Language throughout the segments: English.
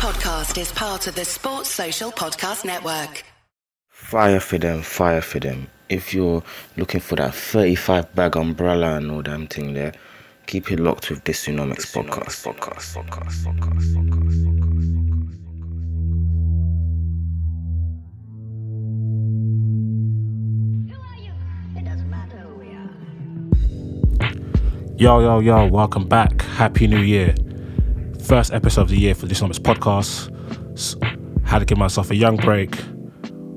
podcast is part of the Sports Social Podcast Network. Fire for them, fire for them. If you're looking for that 35 bag umbrella and all damn thing there, keep it locked with this Dysonomics podcast. Podcast, podcast, podcast, podcast. Yo, yo, yo, welcome back. Happy New Year. First episode of the year for this Numbers podcast. Had to give myself a young break.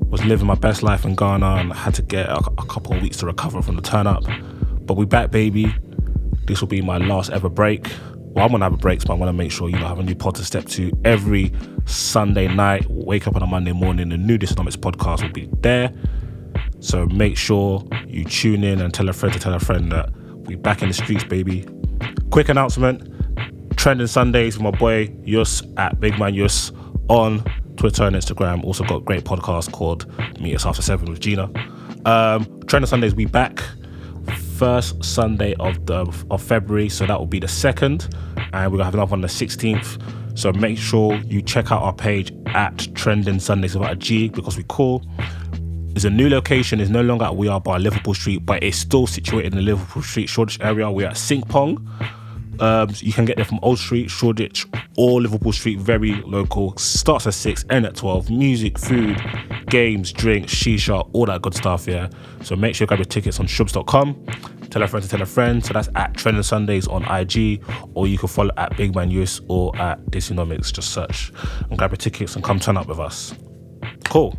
Was living my best life in Ghana and I had to get a, a couple of weeks to recover from the turn up. But we back, baby. This will be my last ever break. Well, I'm gonna have a break, but I'm gonna make sure you know I have a new pod to step to every Sunday night. Wake up on a Monday morning, the new Dysonomics podcast will be there. So make sure you tune in and tell a friend to tell a friend that we back in the streets, baby. Quick announcement: trending Sundays with my boy Yus at Big Man Yus on Twitter and Instagram. Also got a great podcast called Meet Us After Seven with Gina. Um, trending Sundays we back first Sunday of the of February, so that will be the second, and we're gonna have another on the 16th. So make sure you check out our page at Trending Sundays without a G because we call. It's a new location. It's no longer at We Are Bar Liverpool Street, but it's still situated in the Liverpool Street Shoreditch area. We're at Sink Pong. Um, you can get there from Old Street, Shoreditch, or Liverpool Street. Very local. Starts at six, end at twelve. Music, food, games, drinks, shisha, all that good stuff. Yeah. So make sure you grab your tickets on shubs.com. Tell a friend to tell a friend. So that's at Trending Sundays on IG, or you can follow at Big Man Yus or at Dysonomics. Just search and grab your tickets and come turn up with us. Cool.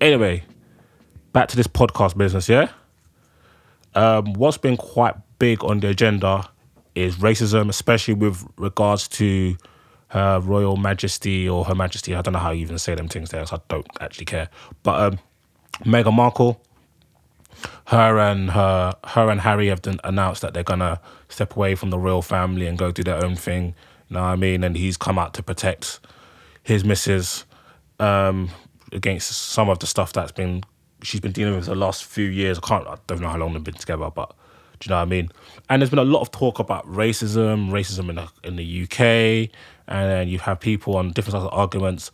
Anyway, back to this podcast business, yeah? Um, what's been quite big on the agenda is racism, especially with regards to her Royal Majesty or Her Majesty. I don't know how you even say them things there, so I don't actually care. But um, Meghan Markle, her and her her and Harry have announced that they're gonna step away from the royal family and go do their own thing. You know what I mean? And he's come out to protect his missus um, against some of the stuff that's been she's been dealing with the last few years. I can't I don't know how long they've been together, but do you know what I mean? And there's been a lot of talk about racism, racism in the in the UK, and you have had people on different sides of arguments.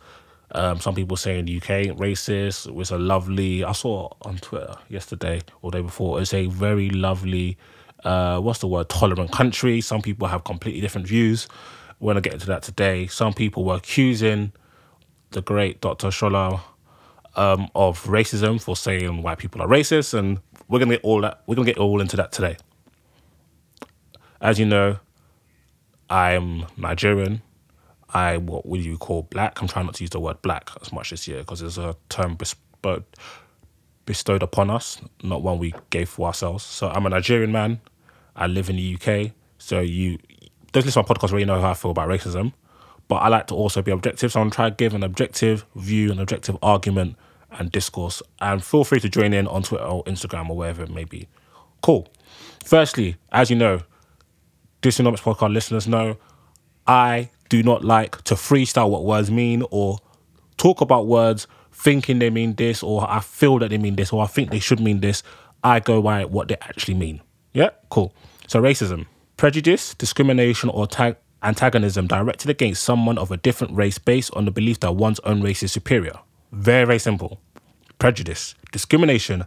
Um, some people saying in the UK ain't racist. It was a lovely. I saw on Twitter yesterday or day before. It's a very lovely. Uh, what's the word? Tolerant country. Some people have completely different views. We're gonna get into that today. Some people were accusing the great Dr. Shola um, of racism for saying white people are racist, and we're gonna get all that. We're gonna get all into that today. As you know, I'm Nigerian. I what would you call black? I'm trying not to use the word black as much this year because it's a term bestowed bestowed upon us, not one we gave for ourselves. So I'm a Nigerian man. I live in the UK. So you those listen to my podcast already know how I feel about racism. But I like to also be objective. So I'm trying to give an objective view, an objective argument and discourse. And feel free to join in on Twitter or Instagram or wherever it may be. Cool. Firstly, as you know, Dysonomics podcast listeners know, I do not like to freestyle what words mean or talk about words thinking they mean this or I feel that they mean this or I think they should mean this. I go by what they actually mean. Yeah, cool. So racism, prejudice, discrimination, or tag antagonism directed against someone of a different race based on the belief that one's own race is superior. Very, very simple. Prejudice, discrimination,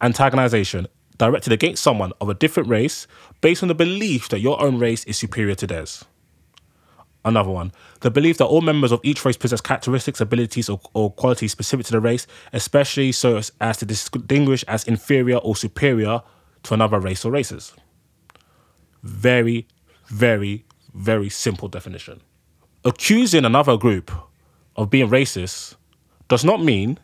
antagonization directed against someone of a different race based on the belief that your own race is superior to theirs. Another one, the belief that all members of each race possess characteristics, abilities, or, or qualities specific to the race, especially so as, as to distinguish as inferior or superior to another race or races. Very, very, very simple definition. Accusing another group of being racist does not mean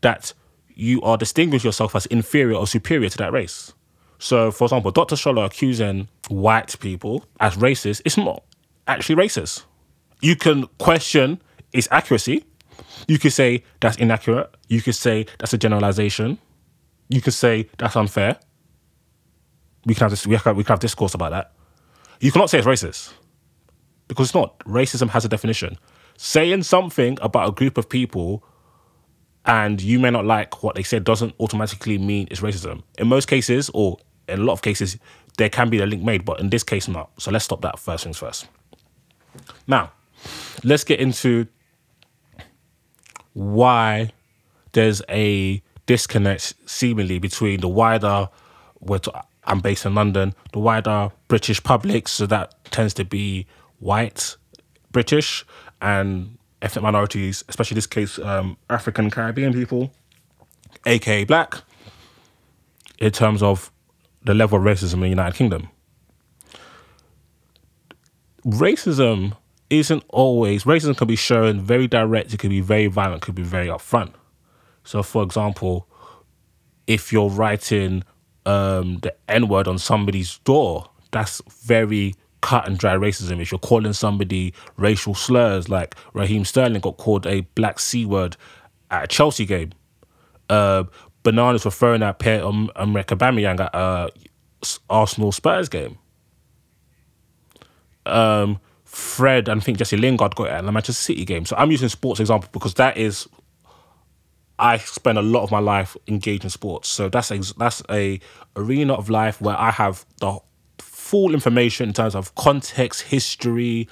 that you are distinguishing yourself as inferior or superior to that race. So, for example, Dr. Shola accusing white people as racist is not actually racist. You can question its accuracy. You could say that's inaccurate. You could say that's a generalization. You could say that's unfair. We can have this. We can, we can have discourse about that. You cannot say it's racist because it's not. Racism has a definition. Saying something about a group of people and you may not like what they said doesn't automatically mean it's racism. In most cases, or in a lot of cases, there can be a link made, but in this case, not. So let's stop that first things first. Now, let's get into why there's a disconnect seemingly between the wider, where I'm based in London, the wider British public, so that tends to be white British and ethnic minorities, especially this case, um, African Caribbean people, aka black, in terms of the level of racism in the United Kingdom. Racism isn't always racism can be shown very direct, it can be very violent, it could be very upfront. So for example, if you're writing um, the N word on somebody's door, that's very cut and dry racism. If you're calling somebody racial slurs, like Raheem Sterling got called a black C word at a Chelsea game. Uh, bananas were thrown at Pierre um, Emerick Aubameyang at Arsenal Spurs game. Um, Fred and I think Jesse Lingard got it at the Manchester City game. So I'm using sports example because that is I spend a lot of my life engaged in sports. So that's a, that's a arena of life where I have the full information in terms of context, history.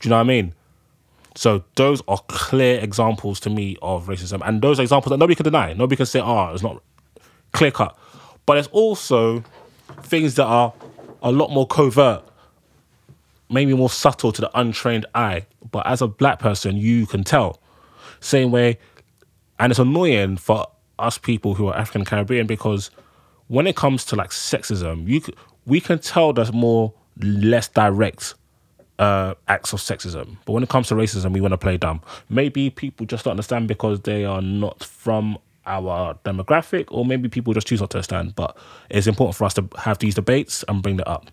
Do you know what I mean? So those are clear examples to me of racism, and those examples that nobody can deny. Nobody can say, "Oh, it's not clear cut." But there's also things that are a lot more covert, maybe more subtle to the untrained eye. But as a black person, you can tell. Same way and it's annoying for us people who are African Caribbean because when it comes to like sexism, you we can tell there's more less direct uh, acts of sexism. But when it comes to racism, we want to play dumb. Maybe people just don't understand because they are not from our demographic, or maybe people just choose not to understand. But it's important for us to have these debates and bring that up.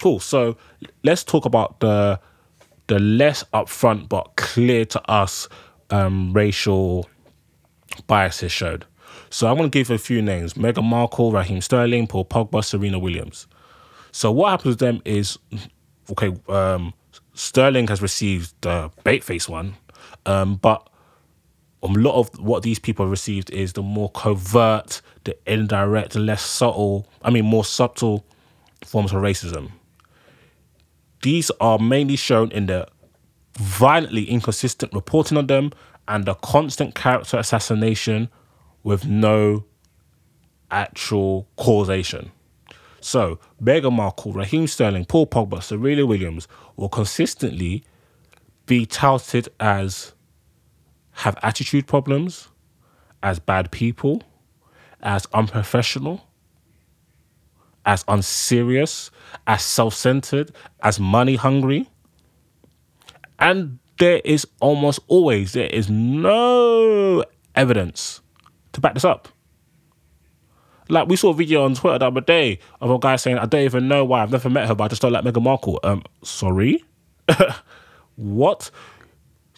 Cool. So let's talk about the the less upfront but clear to us um, racial biases showed. So I'm going to give a few names: Meghan Markle, Raheem Sterling, Paul Pogba, Serena Williams. So what happens with them is, okay, um, Sterling has received the bait face one, um, but a lot of what these people have received is the more covert, the indirect, the less subtle, I mean, more subtle forms of racism. These are mainly shown in the violently inconsistent reporting on them and the constant character assassination with no actual causation. So, Meghan Markle, Raheem Sterling, Paul Pogba, Serena Williams will consistently be touted as have attitude problems, as bad people, as unprofessional, as unserious, as self centered, as money hungry. And there is almost always there is no evidence to back this up. Like we saw a video on Twitter the other day of a guy saying, "I don't even know why I've never met her, but I just don't like Meghan Markle." Um, sorry, what?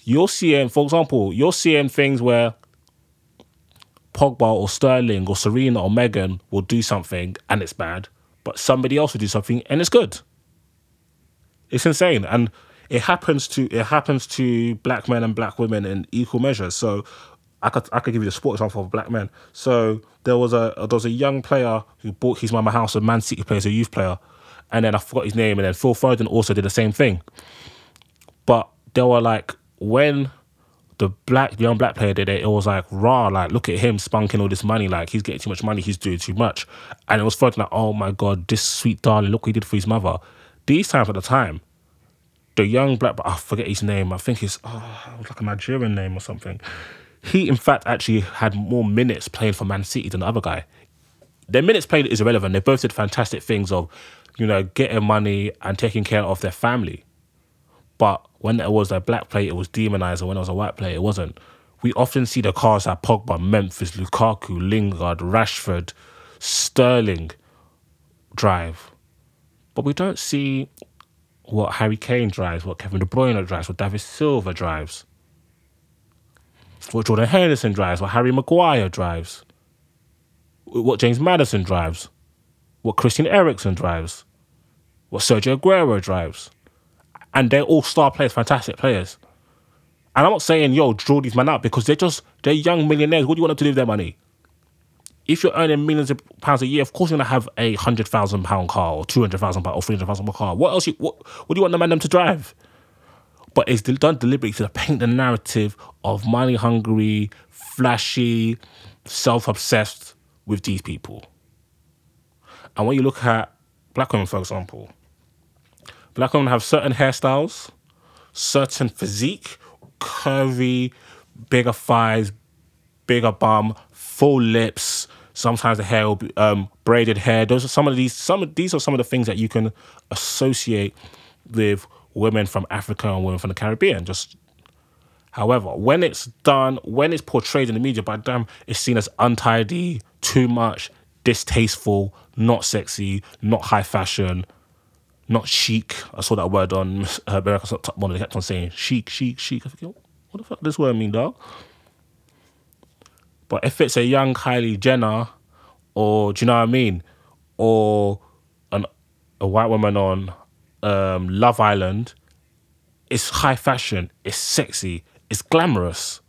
You're seeing, for example, you're seeing things where Pogba or Sterling or Serena or Meghan will do something and it's bad, but somebody else will do something and it's good. It's insane, and it happens to it happens to black men and black women in equal measure. So I could I could give you the sport example of a black man. So there was a there was a young player who bought his mama house, a Man City player, a youth player, and then I forgot his name, and then Phil Foden also did the same thing. But they were like when the black the young black player did it, it was like rah, like look at him spunking all this money, like he's getting too much money, he's doing too much. And it was Foden like, oh my god, this sweet darling, look what he did for his mother. These times at the time, the young black, but I forget his name. I think it's oh, like a Nigerian name or something. He, in fact, actually had more minutes playing for Man City than the other guy. Their minutes played is irrelevant. They both did fantastic things of, you know, getting money and taking care of their family. But when it was a black player, it was demonized, and when it was a white player, it wasn't. We often see the cars that Pogba, Memphis, Lukaku, Lingard, Rashford, Sterling drive. But we don't see what Harry Kane drives, what Kevin De Bruyne drives, what David Silva drives, what Jordan Henderson drives, what Harry Maguire drives, what James Maddison drives, what Christian Eriksen drives, what Sergio Aguero drives. And they're all star players, fantastic players. And I'm not saying, yo, draw these men out because they're just, they're young millionaires. What do you want them to do with their money? if you're earning millions of pounds a year, of course you're gonna have a hundred thousand pound car or two hundred thousand pound or three hundred thousand pound car. What else? You, what what do you want the man them to drive? But it's done deliberately to paint the narrative of money hungry, flashy, self obsessed with these people. And when you look at black women, for example, black women have certain hairstyles, certain physique, curvy, bigger thighs, bigger bum, full lips. Sometimes the hair will be um, braided hair. Those are some of these. Some of these are some of the things that you can associate with women from Africa and women from the Caribbean. Just, however, when it's done, when it's portrayed in the media, by damn, it's seen as untidy, too much, distasteful, not sexy, not high fashion, not chic. I saw that word on uh, America's Top Model. They kept on saying chic, chic, chic. I think, what the fuck does this word mean, dog? But if it's a young Kylie Jenner, or do you know what I mean, or an a white woman on um, Love Island, it's high fashion, it's sexy, it's glamorous.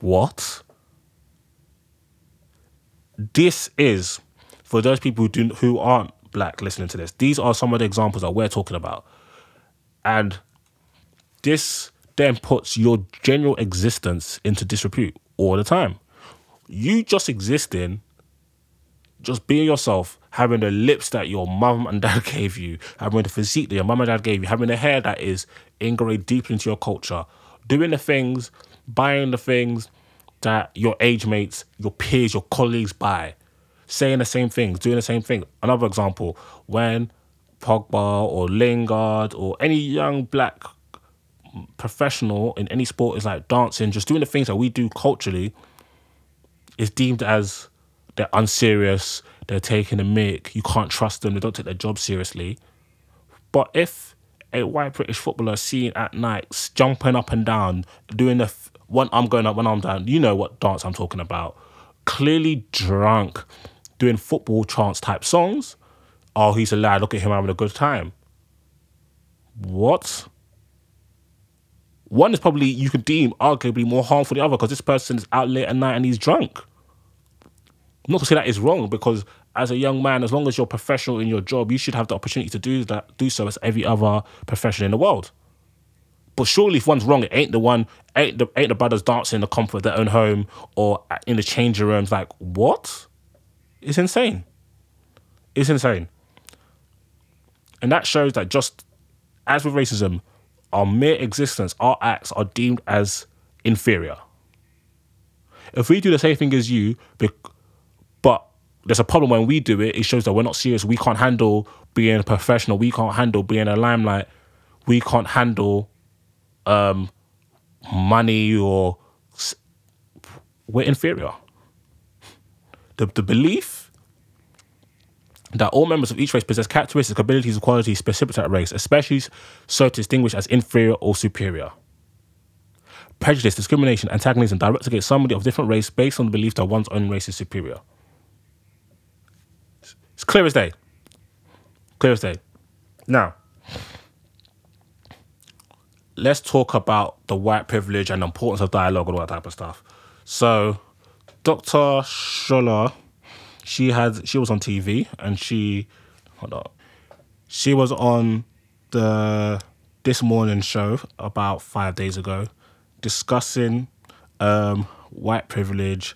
What? This is for those people who do who aren't black listening to this. These are some of the examples that we're talking about, and this then puts your general existence into disrepute all the time. You just existing, just being yourself, having the lips that your mum and dad gave you, having the physique that your mum and dad gave you, having the hair that is ingrained deeply into your culture, doing the things, buying the things that your age mates, your peers, your colleagues buy, saying the same things, doing the same thing. Another example, when Pogba or Lingard or any young black professional in any sport is like dancing, just doing the things that we do culturally, is deemed as they're unserious, they're taking a mic, you can't trust them, they don't take their job seriously. But if a white British footballer seen at night jumping up and down, doing the f- one I'm going up, one I'm down, you know what dance I'm talking about, clearly drunk, doing football chants type songs, oh, he's a lad, look at him having a good time. What? One is probably you could deem arguably more harmful than the other because this person is out late at night and he's drunk. Not to say that is wrong because as a young man, as long as you're professional in your job, you should have the opportunity to do that, do so as every other profession in the world. But surely, if one's wrong, it ain't the one, ain't the ain't the brothers dancing in the comfort of their own home or in the changing rooms. Like what? It's insane. It's insane. And that shows that just as with racism, our mere existence, our acts are deemed as inferior. If we do the same thing as you, there's a problem when we do it, it shows that we're not serious. We can't handle being a professional. We can't handle being a limelight. We can't handle um, money or we're inferior. The, the belief that all members of each race possess characteristics, abilities, and qualities specific to that race, especially so to distinguish as inferior or superior. Prejudice, discrimination, antagonism directed against somebody of different race based on the belief that one's own race is superior. Clear as day. Clear as day. Now, let's talk about the white privilege and the importance of dialogue and all that type of stuff. So, Dr. Shola, she had she was on TV and she hold on. She was on the this morning show about five days ago discussing um, white privilege,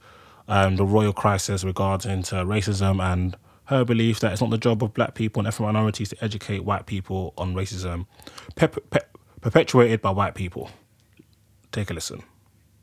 um, the royal crisis regarding to racism and her belief that it's not the job of black people and ethnic minorities to educate white people on racism perpetuated by white people. Take a listen.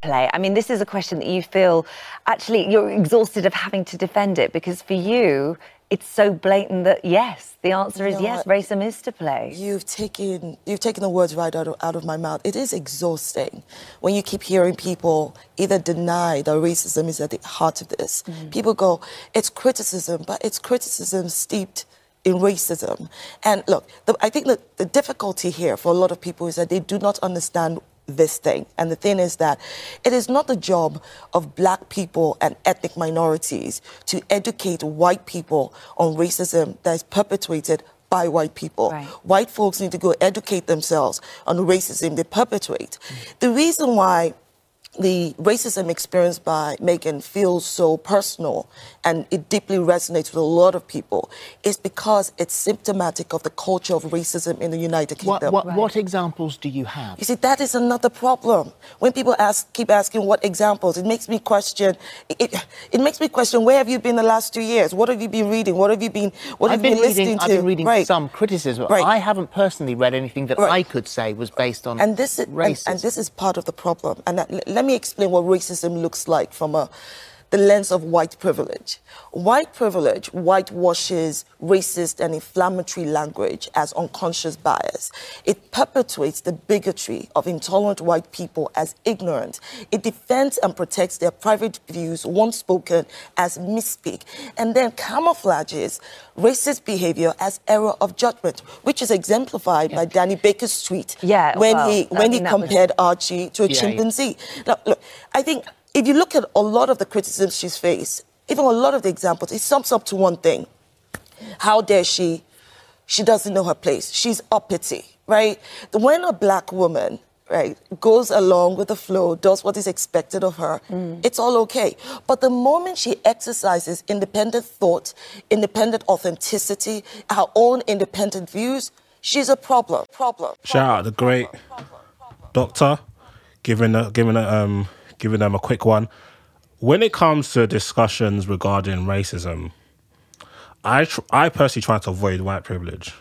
Play. I mean, this is a question that you feel actually you're exhausted of having to defend it because for you, it's so blatant that yes, the answer you is yes, racism is to play. You've taken you've taken the words right out of, out of my mouth. It is exhausting when you keep hearing people either deny that racism is at the heart of this. Mm. People go, it's criticism, but it's criticism steeped in racism. And look, the, I think that the difficulty here for a lot of people is that they do not understand this thing. And the thing is that it is not the job of black people and ethnic minorities to educate white people on racism that is perpetuated by white people. Right. White folks need to go educate themselves on the racism they perpetrate. Mm. The reason why the racism experienced by Meghan feels so personal and it deeply resonates with a lot of people is because it's symptomatic of the culture of racism in the United Kingdom. what, what examples do you have? You see, that is another problem. When people ask, keep asking what examples, it makes me question. It, it, it makes me question where have you been the last two years? What have you been reading? What have you been? What I've have you been been listening reading. to? I've been reading right. some criticism. Right. I haven't personally read anything that Right. I could say was based on and this is and, racism. and this is part of the problem. And that- let me explain what racism looks like from a the lens of white privilege. White privilege whitewashes racist and inflammatory language as unconscious bias. It perpetuates the bigotry of intolerant white people as ignorant. It defends and protects their private views, once spoken, as misspeak, and then camouflages racist behavior as error of judgment, which is exemplified by Danny Baker's tweet Yeah, when well, he I when he that was- compared Archie to a Yeah, yeah. chimpanzee. Now, look, I think if you look at a lot of the criticisms she's faced, even a lot of the examples, it sums up to one thing: How dare she? She doesn't know her place. She's uppity, right? When a black woman right, goes along with the flow, does what is expected of her, it's all okay. But the moment she exercises independent thought, independent authenticity, her own independent views, she's a problem. Problem. Shout out the great doctor, giving a, giving a, um giving them a quick one. When it comes to discussions regarding racism, I tr- I personally try to avoid white privilege.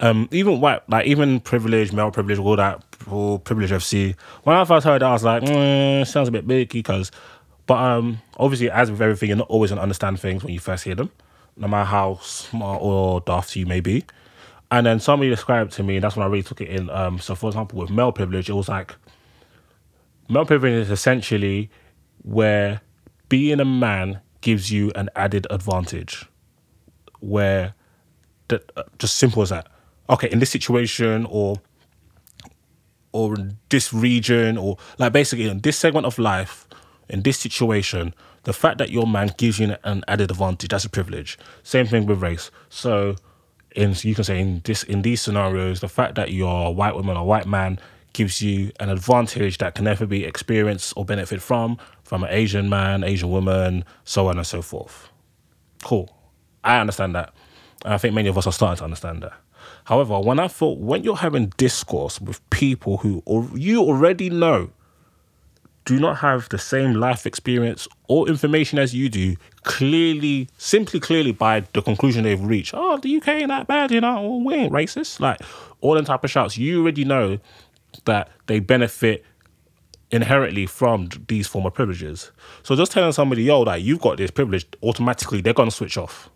Um, even white, like even privilege, male privilege, all that, all privilege FC. When I first heard that, I was like, mm, sounds a bit big because, but um, obviously, as with everything, you're not always gonna understand things when you first hear them, no matter how smart or daft you may be. And then somebody described to me, and that's when I really took it in. Um, so, for example, with male privilege, it was like male privilege is essentially where being a man gives you an added advantage. Where that uh, just simple as that. Okay, in this situation or or in this region or like basically in this segment of life, in this situation, the fact that your man gives you an added advantage, that's a privilege. Same thing with race. So in you can say in this in these scenarios, the fact that you're a white woman or white man gives you an advantage that can never be experienced or benefit from from an Asian man, Asian woman, so on and so forth. Cool. I understand that. And I think many of us are starting to understand that. However, when I thought when you're having discourse with people who or you already know do not have the same life experience or information as you do, clearly, simply clearly by the conclusion they've reached, oh, the UK ain't that bad, you know, we ain't racist. Like all them type of shouts, you already know that they benefit inherently from these form of privileges. So just telling somebody, yo, that you've got this privilege, automatically they're gonna switch off.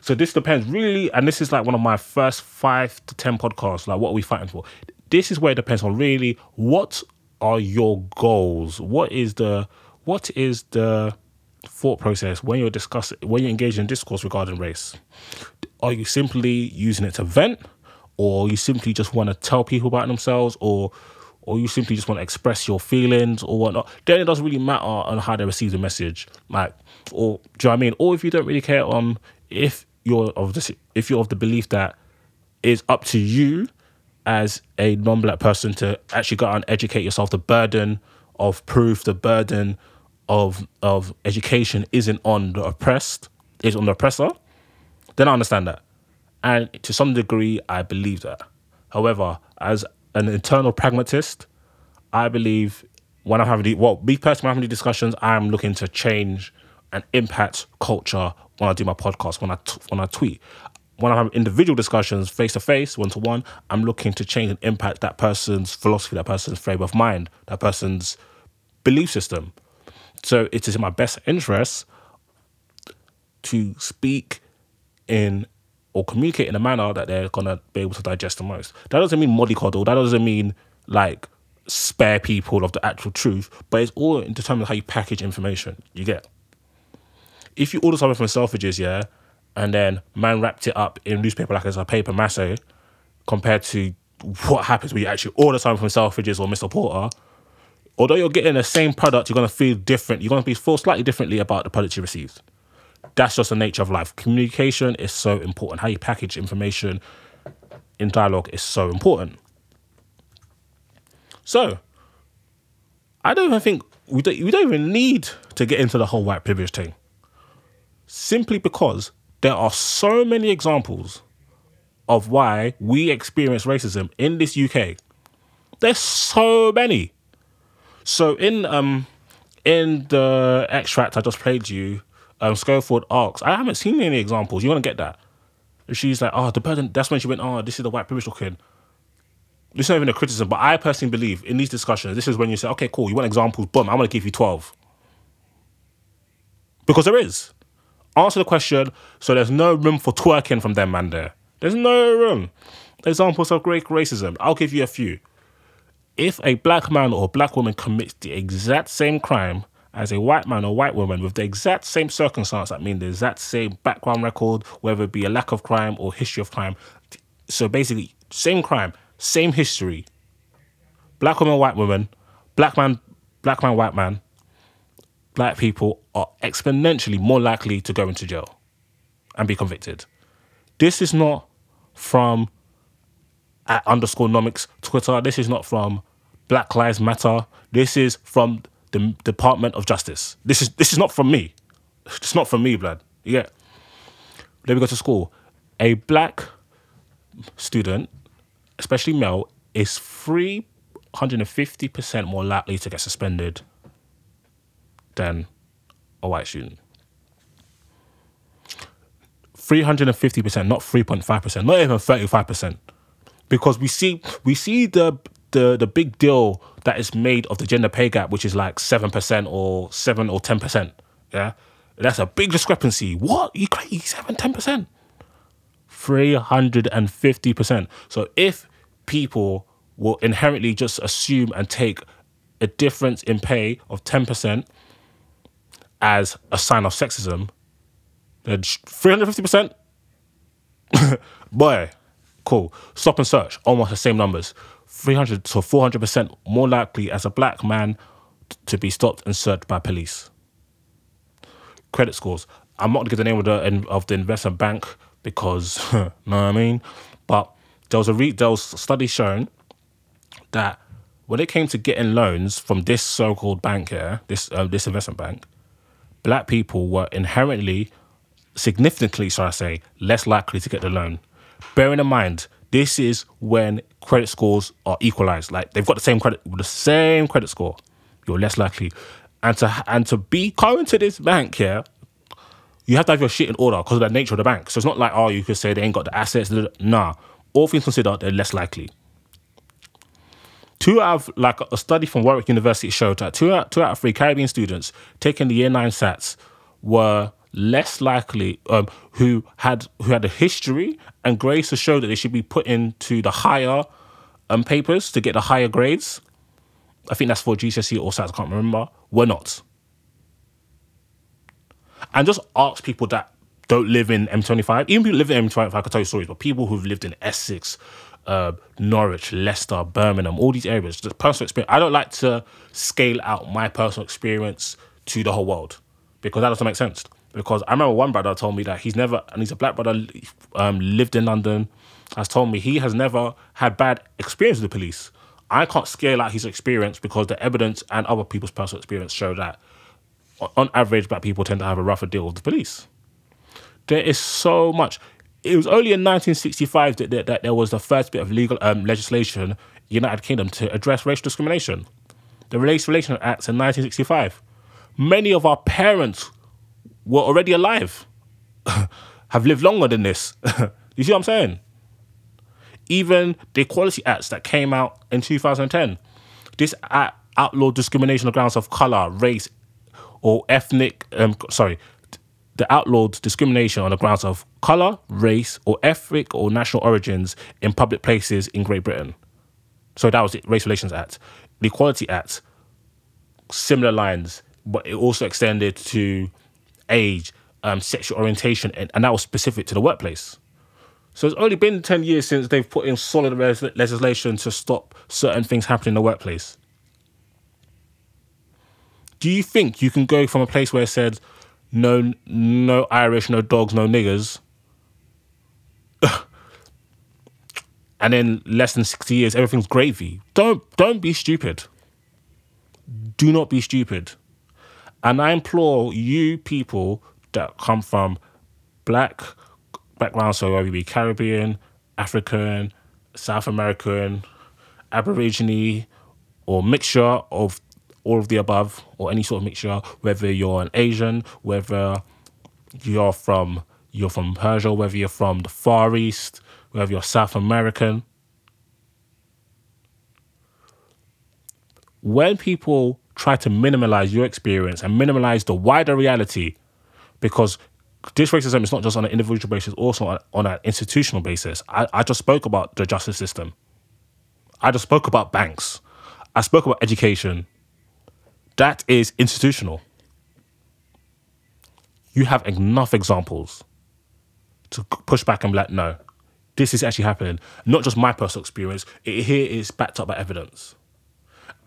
So this depends really, and this is like one of my first five to ten podcasts. Like, what are we fighting for? This is where it depends on really what are your goals. What is the what is the thought process when you're discussing when you're engaged in discourse regarding race? Are you simply using it to vent, or you simply just want to tell people about themselves, or or you simply just want to express your feelings or whatnot? Then it doesn't really matter on how they receive the message. Like, or do you know what I mean? Or if you don't really care on if you're of the if you're of the belief that it's up to you as a non-black person to actually go out and educate yourself. The burden of proof, the burden of of education isn't on the oppressed, is on the oppressor. Then I understand that, and to some degree, I believe that. However, as an internal pragmatist, I believe when I'm having the well, me personally, I'm having these discussions, I'm looking to change and impact culture when I do my podcast, when I t- when I tweet. When I have individual discussions, face to face, one to one, I'm looking to change and impact that person's philosophy, that person's frame of mind, that person's belief system. So it is in my best interest to speak in or communicate in a manner that they're gonna be able to digest the most. That doesn't mean mollycoddle. That doesn't mean like spare people of the actual truth. But it's all in determining how you package information. You get. If you order something from Selfridges, yeah, and then man wrapped it up in newspaper like it's a paper mache, compared to what happens when you actually order something from Selfridges or Mr. Porter. Although you're getting the same product, you're gonna feel different. You're gonna be feel slightly differently about the product you received that's just the nature of life. Communication is so important. How you package information in dialogue is so important. So, I don't even think we don't, we don't even need to get into the whole white privilege thing. Simply because there are so many examples of why we experience racism in this UK. There's so many. So in um in the extract I just played you, um Schofield asks, I haven't seen any examples. You want to get that? And she's like, oh, the person. That's when she went, oh, this is the white privilege talking. This is not even a criticism, but I personally believe in these discussions, this is when you say, okay, cool, you want examples, boom, I'm going to give you 12. Because there is. Answer the question, so there's no room for twerking from them, man, there. There's no room. Examples of great racism, I'll give you a few. If a black man or black woman commits the exact same crime as a white man or white woman with the exact same circumstance, that means the exact same background record, whether it be a lack of crime or history of crime. So basically, same crime, same history. Black woman, white woman, black man, black man, white man, black people are exponentially more likely to go into jail and be convicted. This is not from at underscore nomics Twitter. This is not from Black Lives Matter. This is from the Department of Justice. This is this is not from me. It's not from me, blood. Yeah. Let me go to school. A black student especially male, is 350% more likely to get suspended than a white student. 350%, not 3.5%, not even 35%. Because we see we see the the the big deal that is made of the gender pay gap, which is like 7% or 7 or 10%. Yeah. That's a big discrepancy. What? You crazy? 7, 10%? 350%. So if people will inherently just assume and take a difference in pay of 10% as a sign of sexism, then 350%? Boy, cool. Stop and search, almost the same numbers. 300 to 400% more likely as a black man to be stopped and searched by police. Credit scores. I'm not going to give the name of the, of the investment bank because, know what I mean? But there was a re- there was studies showing that when it came to getting loans from this so-called bank here, this uh, this investment bank, black people were inherently, significantly, shall I say, less likely to get the loan. Bearing in mind, this is when credit scores are equalized. Like they've got the same credit, the same credit score. You're less likely, and to and to be going to this bank here, you have to have your shit in order because of the nature of the bank. So it's not like oh, you could say they ain't got the assets. Nah, all things considered, they're less likely. Two out of like a study from Warwick University showed that two out, two out of three Caribbean students taking the year nine SATs were less likely um, who had who had a history and grades to show that they should be put into the higher um, papers to get the higher grades. I think that's for GCSE or SATs, I can't remember. Were not. And just ask people that don't live in M25. Even people who live in M25, I could tell you stories, but people who've lived in Essex, uh, Norwich, Leicester, Birmingham, all these areas, just personal experience. I don't like to scale out my personal experience to the whole world because that doesn't make sense. Because I remember one brother told me that he's never, and he's a black brother, um, lived in London, has told me he has never had bad experience with the police. I can't scale out his experience because the evidence and other people's personal experience show that on average, black people tend to have a rougher deal with the police. There is so much. It was only in 1965 that, that, that there was the first bit of legal um, legislation United Kingdom to address racial discrimination. The Race Relations Act in 1965. Many of our parents were already alive, have lived longer than this. you see what I'm saying? Even the Equality Acts that came out in 2010. This act outlawed discrimination on grounds of color, race, or ethnic. Um, sorry, the outlawed discrimination on the grounds of colour, race, or ethnic or national origins in public places in Great Britain. So that was the Race Relations Act. The Equality Act, similar lines, but it also extended to age, um, sexual orientation, and, and, that was specific to the workplace. So it's only been 10 years since they've put in solid legislation to stop certain things happening in the workplace. Do you think you can go from a place where it said no no Irish, no dogs, no niggers. and then less than 60 years, everything's gravy. Don't don't be stupid. Do not be stupid. And I implore you people that come from black backgrounds, so whether you be Caribbean, African, South American, Aborigine, or mixture of all of the above, or any sort of mixture, whether you're an Asian, whether you're from you're from Persia, whether you're from the Far East, whether you're South American. When people try to minimize your experience and minimize the wider reality, because this racism is not just on an individual basis, also on, an institutional basis. I, I just spoke about the justice system. I just spoke about banks. I spoke about education. That is institutional. You have enough examples to push back and be like, no, this is actually happening. Not just my personal experience. It here is backed up by evidence.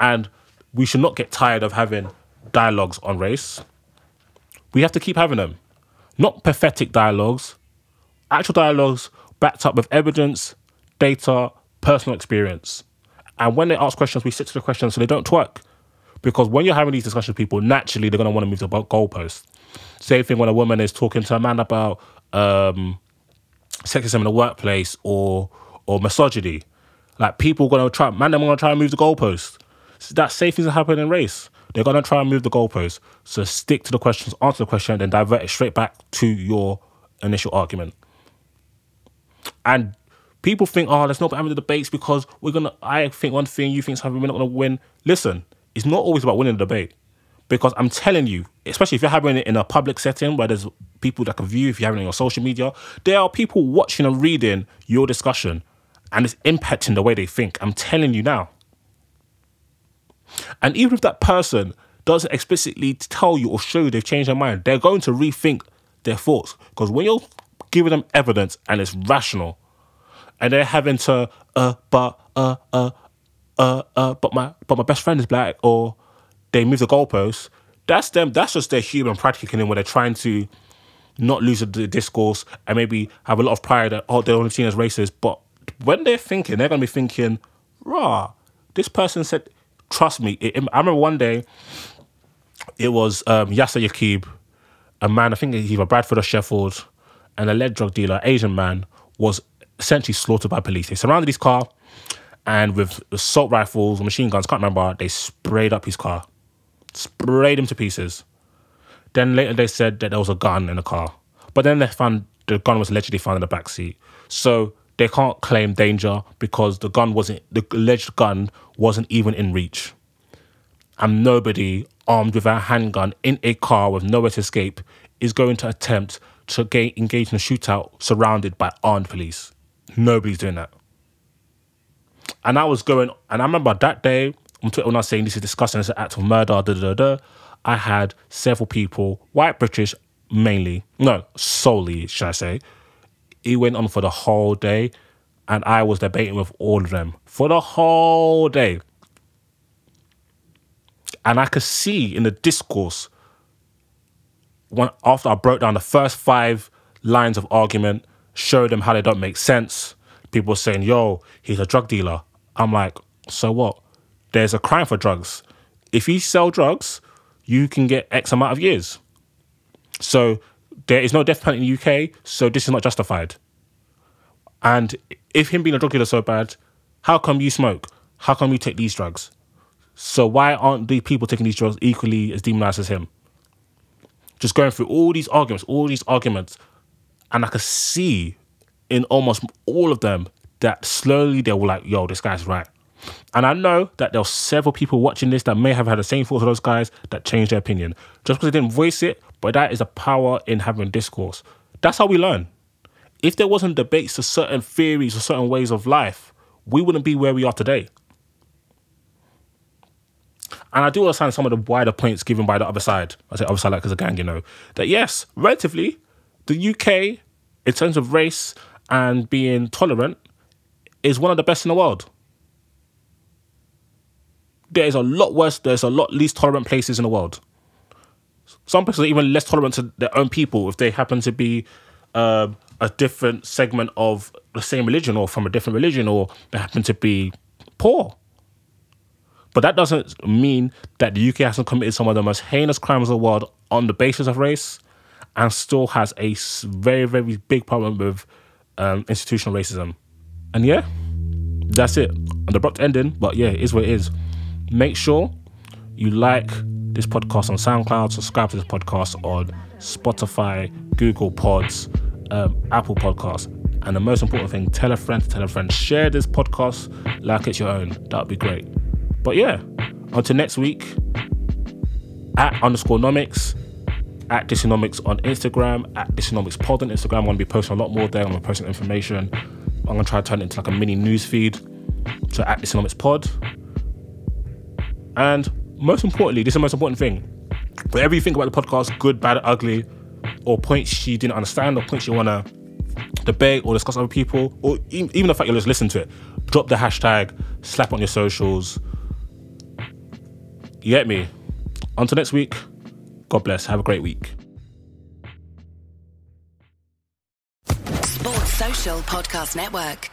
And we should not get tired of having dialogues on race. We have to keep having them. Not pathetic dialogues, actual dialogues backed up with evidence, data, personal experience. And when they ask questions, we stick to the questions so they don't twerk. Because when you're having these discussions with people, naturally they're going to want to move the goalpost. Same thing when a woman is talking to a man about um, sexism in the workplace or or misogyny. Like people are gonna try, man, they're gonna try and move the goalpost. That same things that happen in race. They're gonna try and move the goalpost. So stick to the questions, answer the question, then divert it straight back to your initial argument. And people think, oh, let's not having the debates because we're gonna. I think one thing, you think something, we're not gonna win. Listen, it's not always about winning the debate. Because I'm telling you, especially if you're having it in a public setting where there's people that can view, if you're having it on your social media, there are people watching and reading your discussion and it's impacting the way they think. I'm telling you now. And even if that person doesn't explicitly tell you or show you they've changed their mind, they're going to rethink their thoughts. Because when you're giving them evidence and it's rational, and they're having to, uh, but, uh, uh, uh, uh, but my, but my best friend is black, or they move the goalposts. That's them. That's just their human pride kicking in when they're trying to not lose the discourse and maybe have a lot of pride that oh they're only seen as racist. But when they're thinking, they're gonna be thinking, rah, this person said, trust me. It, I remember one day, it was um, Yassar Yaqub, a man, I think he's either Bradford or Sheffield, and a lead drug dealer, Asian man, was essentially slaughtered by police. They surrounded his car and with assault rifles, machine guns, can't remember, they sprayed up his car sprayed him to pieces. Then later they said that there was a gun in the car, but then they found the gun was allegedly found in the back seat. So they can't claim danger because the gun wasn't the alleged gun wasn't even in reach. And nobody armed with a handgun in a car with nowhere to escape is going to attempt to engage in a shootout surrounded by armed police. Nobody's doing that. And I was going, and I remember that day on Twitter when I was saying this is disgusting, it's an act of murder, da da da. I had several people, white British mainly, no, solely, should I say. It went on for the whole day, and I was debating with all of them for the whole day. And I could see in the discourse, when after I broke down the first five lines of argument, showed them how they don't make sense. People saying, yo, he's a drug dealer. I'm like, so what? there's a crime for drugs. If you sell drugs, you can get X amount of years. So there is no death penalty in the UK, so this is not justified. And if him being a drug dealer is so bad, how come you smoke? How come you take these drugs? So why aren't the people taking these drugs equally as demonized as him? Just going through all these arguments, all these arguments, and I could see in almost all of them that slowly they were like, yo, this guy's right. And I know that there are several people watching this that may have had the same thoughts of those guys that changed their opinion. Just because they didn't voice it, but that is a power in having discourse. That's how we learn. If there wasn't debates to certain theories or certain ways of life, we wouldn't be where we are today. And I do understand some of the wider points given by the other side. I say other side like as a gang, you know, that yes, relatively, the UK, in terms of race and being tolerant, is one of the best in the world there's a lot worse, there's a lot least tolerant places in the world. Some places are even less tolerant to their own people if they happen to be uh, a different segment of the same religion or from a different religion or they happen to be poor. But that doesn't mean that the UK hasn't committed some of the most heinous crimes of the world on the basis of race and still has a very, very big problem with um, institutional racism. And yeah, that's it. An abrupt ending, but yeah, it is what it is. Make sure you like this podcast on SoundCloud, subscribe to this podcast on Spotify, Google Pods, um, Apple Podcasts. And the most important thing, tell a friend to tell a friend. Share this podcast like it's your own. That would be great. But yeah, until next week, at underscore nomics, at Dysonomics on Instagram, at Dysonomics Pod on Instagram. I'm going to be posting a lot more there. I'm going to posting information. I'm going to try to turn it into like a mini news feed. So at Dysonomics Pod. And most importantly, this is the most important thing. Whatever you think about the podcast, good, bad, ugly, or points you didn't understand, or points you want to debate or discuss with other people, or even the fact you just listen to it, drop the hashtag, slap on your socials. You get me? Until next week, God bless. Have a great week. Sports Social Podcast Network.